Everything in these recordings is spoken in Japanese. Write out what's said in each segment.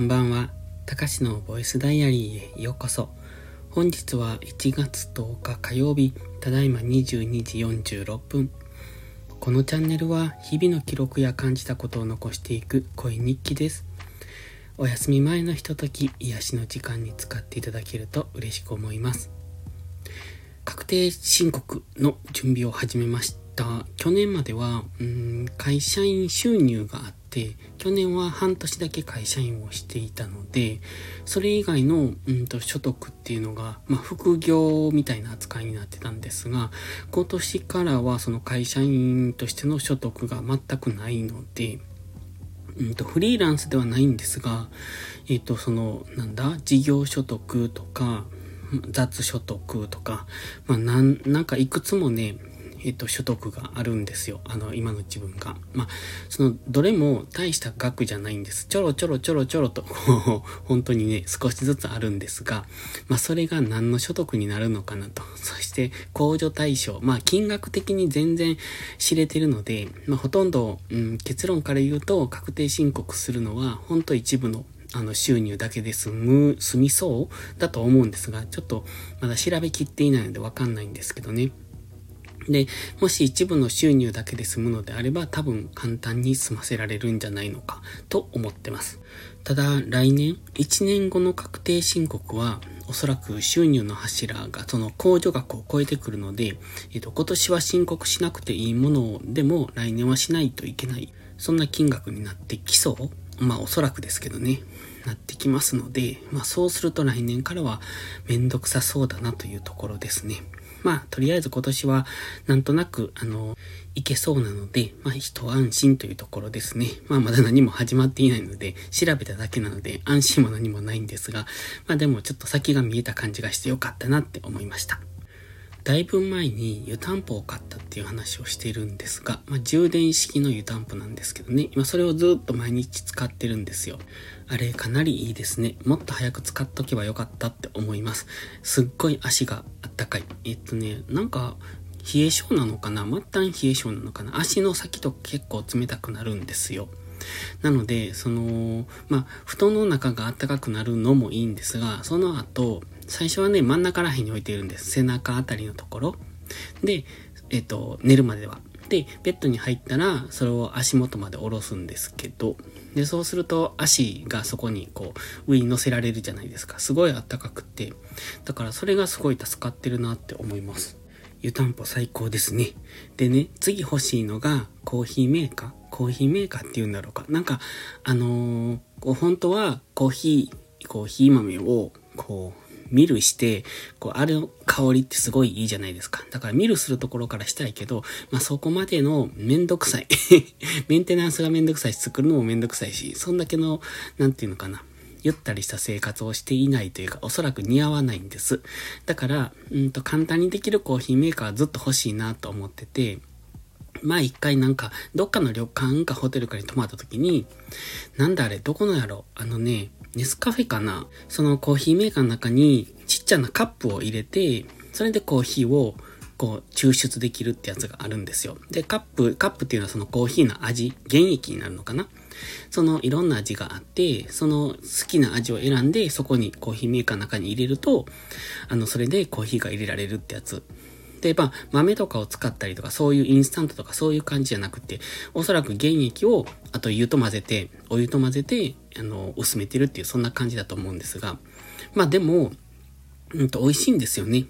んばんは。たかしのボイスダイアリーへようこそ。本日は1月10日火曜日、ただいま22時46分。このチャンネルは日々の記録や感じたことを残していく声日記です。お休み前のひととき、癒しの時間に使っていただけると嬉しく思います。確定申告の準備を始めました。去年までは、うん会社員収入があって、去年は半年だけ会社員をしていたので、それ以外の、うんと所得っていうのが、まあ、副業みたいな扱いになってたんですが、今年からはその会社員としての所得が全くないので、うんと、フリーランスではないんですが、えっ、ー、と、その、なんだ、事業所得とか、雑所得とか、まあ、なん、なんかいくつもね、えっと、所得があるんですよ。あの、今の自分が。まあ、その、どれも大した額じゃないんです。ちょろちょろちょろちょろと、本当にね、少しずつあるんですが、まあ、それが何の所得になるのかなと。そして、控除対象。まあ、金額的に全然知れてるので、まあ、ほとんど、うん、結論から言うと、確定申告するのは、本当一部のあの収入だけで済む、済みそうだと思うんですが、ちょっとまだ調べきっていないのでわかんないんですけどね。で、もし一部の収入だけで済むのであれば多分簡単に済ませられるんじゃないのかと思ってます。ただ来年、1年後の確定申告はおそらく収入の柱がその控除額を超えてくるので、えっと、今年は申告しなくていいものでも来年はしないといけない。そんな金額になってきそうまあおそらくですけどね。なってきますので、まあそうすると来年からはめんどくさそうだなというところですね。まあ、とりあえず今年は、なんとなく、あの、いけそうなので、まあ、一安心というところですね。まあ、まだ何も始まっていないので、調べただけなので、安心も何もないんですが、まあでもちょっと先が見えた感じがしてよかったなって思いました。だいぶ前に湯たんぽを買ったっていう話をしてるんですが、まあ、充電式の湯たんぽなんですけどね、今それをずっと毎日使ってるんですよ。あれかなりいいですね。もっと早く使っとけばよかったって思います。すっごい足があったかい。えっとね、なんか、冷え性なのかな？末端冷え性なのかな？足の先と結構冷たくなるんですよ。なので、その、まあ、布団の中が暖かくなるのもいいんですが、その後、最初はね、真ん中ら辺に置いているんです。背中あたりのところ。で、えっ、と、寝るまでは。で、ベッドに入ったら、それを足元まで下ろすんですけど、で、そうすると足がそこにこう、上に乗せられるじゃないですか。すごい暖かくて。だからそれがすごい助かってるなって思います。湯たんぽ最高ですね。でね、次欲しいのがコーヒーメーカー。コーヒーメーカーって言うんだろうか。なんか、あのー、こう本当はコーヒー、コーヒー豆をこう、ミルして、こう、ある香りってすごいいいじゃないですか。だからミルするところからしたいけど、まあ、そこまでのめんどくさい。メンテナンスがめんどくさいし、作るのもめんどくさいし、そんだけの、なんていうのかな。ゆったりした生活をしていないというか、おそらく似合わないんです。だから、うんと簡単にできるコーヒーメーカーはずっと欲しいなと思ってて、まあ一回なんか、どっかの旅館かホテルかに泊まった時に、なんだあれ、どこのやろあのね、ネスカフェかな？そのコーヒーメーカーの中にちっちゃなカップを入れて、それでコーヒーをこう抽出できるってやつがあるんですよ。で、カップ、カップっていうのはそのコーヒーの味、原液になるのかな？そのいろんな味があって、その好きな味を選んで、そこにコーヒーメーカーの中に入れると、あの、それでコーヒーが入れられるってやつ。で、まあ、豆とかを使ったりとか、そういうインスタントとかそういう感じじゃなくて、おそらく原液を、あと湯と混ぜて、お湯と混ぜて、あの、薄めてるっていう、そんな感じだと思うんですが、まあでも、うんと、美味しいんですよね。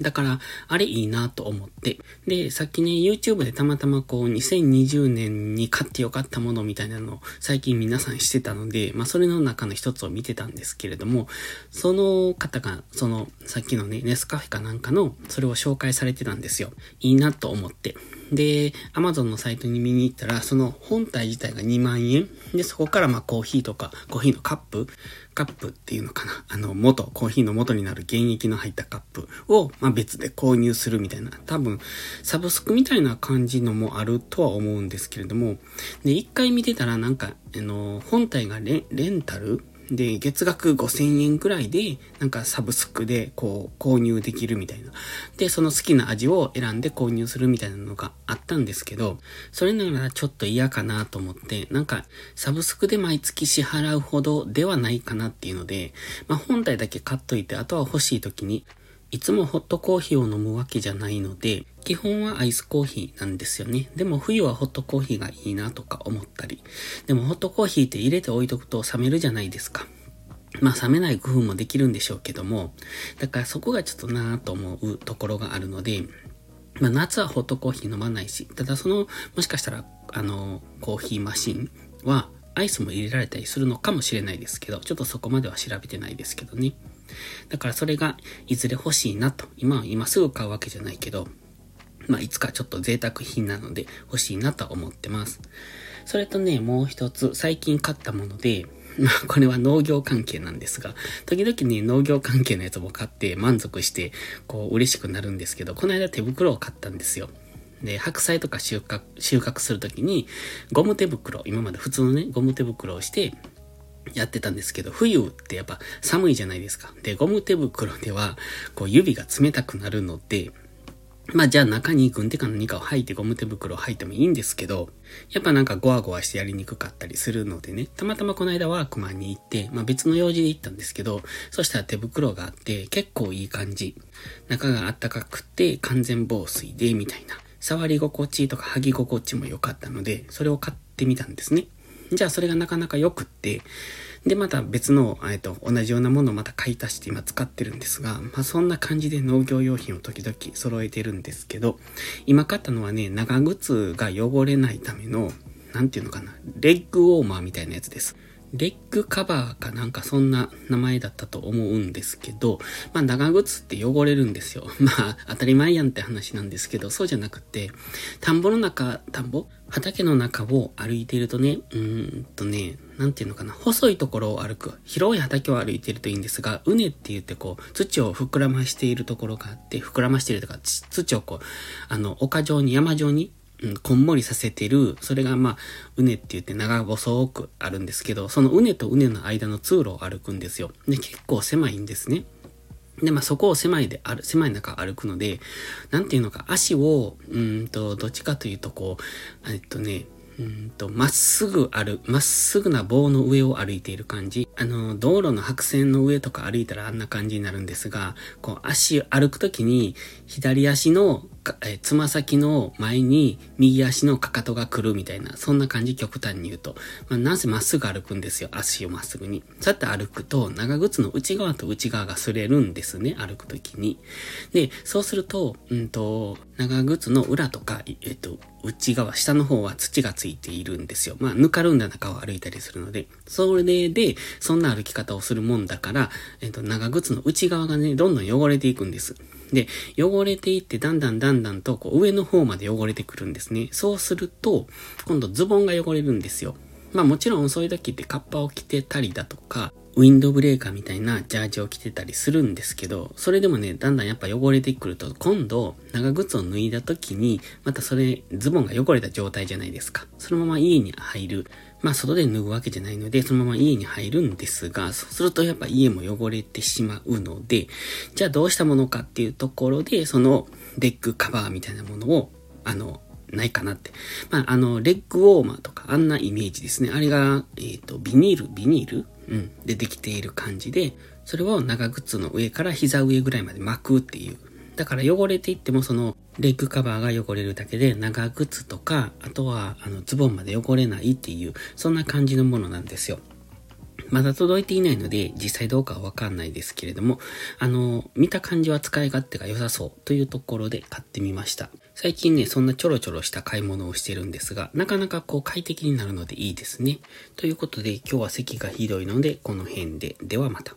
だから、あれいいなと思って。で、さっきね、YouTube でたまたまこう、2020年に買ってよかったものみたいなのを最近皆さんしてたので、まあ、それの中の一つを見てたんですけれども、その方が、その、さっきのね、ネスカフェかなんかの、それを紹介されてたんですよ。いいなと思って。で、Amazon のサイトに見に行ったら、その本体自体が2万円。で、そこからまあコーヒーとか、コーヒーのカップ、カップっていうのかな。あの、元、コーヒーの元になる原液の入ったカップを、まあ別で購入するみたいな。多分、サブスクみたいな感じのもあるとは思うんですけれども、で、一回見てたらなんか、あの、本体がレレンタルで、月額5000円くらいで、なんかサブスクでこう購入できるみたいな。で、その好きな味を選んで購入するみたいなのがあったんですけど、それならちょっと嫌かなと思って、なんかサブスクで毎月支払うほどではないかなっていうので、まあ本体だけ買っといて、あとは欲しい時にいつもホットコーヒーを飲むわけじゃないので、基本はアイスコーヒーなんですよね。でも冬はホットコーヒーがいいなとか思ったり。でもホットコーヒーって入れて置いとくと冷めるじゃないですか。まあ冷めない工夫もできるんでしょうけども、だからそこがちょっとなぁと思うところがあるので、まあ夏はホットコーヒー飲まないし、ただその、もしかしたら、あの、コーヒーマシンはアイスも入れられたりするのかもしれないですけど、ちょっとそこまでは調べてないですけどね。だからそれがいずれ欲しいなと。今は今すぐ買うわけじゃないけど、まあいつかちょっと贅沢品なので欲しいなと思ってます。それとね、もう一つ最近買ったもので、まあこれは農業関係なんですが、時々ね、農業関係のやつも買って満足して、こう嬉しくなるんですけど、この間手袋を買ったんですよ。で、白菜とか収穫、収穫するときに、ゴム手袋、今まで普通のね、ゴム手袋をして、やってたんですけど、冬ってやっぱ寒いじゃないですか。で、ゴム手袋では、こう指が冷たくなるので、まあじゃあ中に軍手か何かを履いてゴム手袋を履いてもいいんですけど、やっぱなんかゴワゴワしてやりにくかったりするのでね、たまたまこの間ワークマンに行って、まあ別の用事で行ったんですけど、そしたら手袋があって結構いい感じ。中があったかくて完全防水で、みたいな。触り心地とか剥ぎ心地も良かったので、それを買ってみたんですね。じゃあそれがなかなか良くって、で、また別の、えっと、同じようなものをまた買い足して今使ってるんですが、まあそんな感じで農業用品を時々揃えてるんですけど、今買ったのはね、長靴が汚れないための、なんていうのかな、レッグウォーマーみたいなやつです。レッグカバーかなんかそんな名前だったと思うんですけど、まあ長靴って汚れるんですよ。まあ当たり前やんって話なんですけど、そうじゃなくて、田んぼの中、田んぼ？畑の中を歩いているとね、うーんとね、なんていうのかな、細いところを歩く。広い畑を歩いているといいんですが、うねって言ってこう、土を膨らましているところがあって、膨らましているとか、土をこう、あの、丘状に、山状にうん、こんもりさせてる、それがまあ、うねって言って長細くあるんですけど、そのうねとうねの間の通路を歩くんですよ。で、結構狭いんですね。で、まあそこを狭いである、狭い中歩くので、なんていうのか、足を、うんと、どっちかというとこう、えっとね、うんと、まっすぐある、まっすぐな棒の上を歩いている感じ。あの、道路の白線の上とか歩いたらあんな感じになるんですが、こう、足、歩くときに、左足のえつま先の前に右足のかかとが来るみたいな、そんな感じ極端に言うと。まあ、なんせまっすぐ歩くんですよ。足をまっすぐに。そうやって歩くと、長靴の内側と内側が擦れるんですね。歩くときに。で、そうすると、うんと、長靴の裏とか、えっと、内側、下の方は土がついているんですよ。まあ、ぬかるんだ中を歩いたりするので、それで、そんな歩き方をするもんだから、えっと、長靴の内側がね、どんどん汚れていくんです。で、汚れていってだんだんだんだんとこう上の方まで汚れてくるんですね。そうすると、今度ズボンが汚れるんですよ。まあもちろんそういう時ってカッパを着てたりだとか、ウィンドブレーカーみたいなジャージを着てたりするんですけど、それでもね、だんだんやっぱ汚れてくると、今度、長靴を脱いだ時に、またそれ、ズボンが汚れた状態じゃないですか。そのまま家に入る。まあ、外で脱ぐわけじゃないので、そのまま家に入るんですが、そうするとやっぱ家も汚れてしまうので、じゃあどうしたものかっていうところで、その、レッグカバーみたいなものを、あの、ないかなって。まあ、あの、レッグウォーマーとか、あんなイメージですね。あれが、えっ、ー、と、ビニール、ビニール？うん。でできている感じで、それを長靴の上から膝上ぐらいまで巻くっていう。だから汚れていってもそのレッグカバーが汚れるだけで長靴とか、あとはあのズボンまで汚れないっていう、そんな感じのものなんですよ。まだ届いていないので、実際どうかはわかんないですけれども、あの、見た感じは使い勝手が良さそうというところで買ってみました。最近ね、そんなちょろちょろした買い物をしてるんですが、なかなかこう快適になるのでいいですね。ということで、今日は席がひどいので、この辺で。ではまた。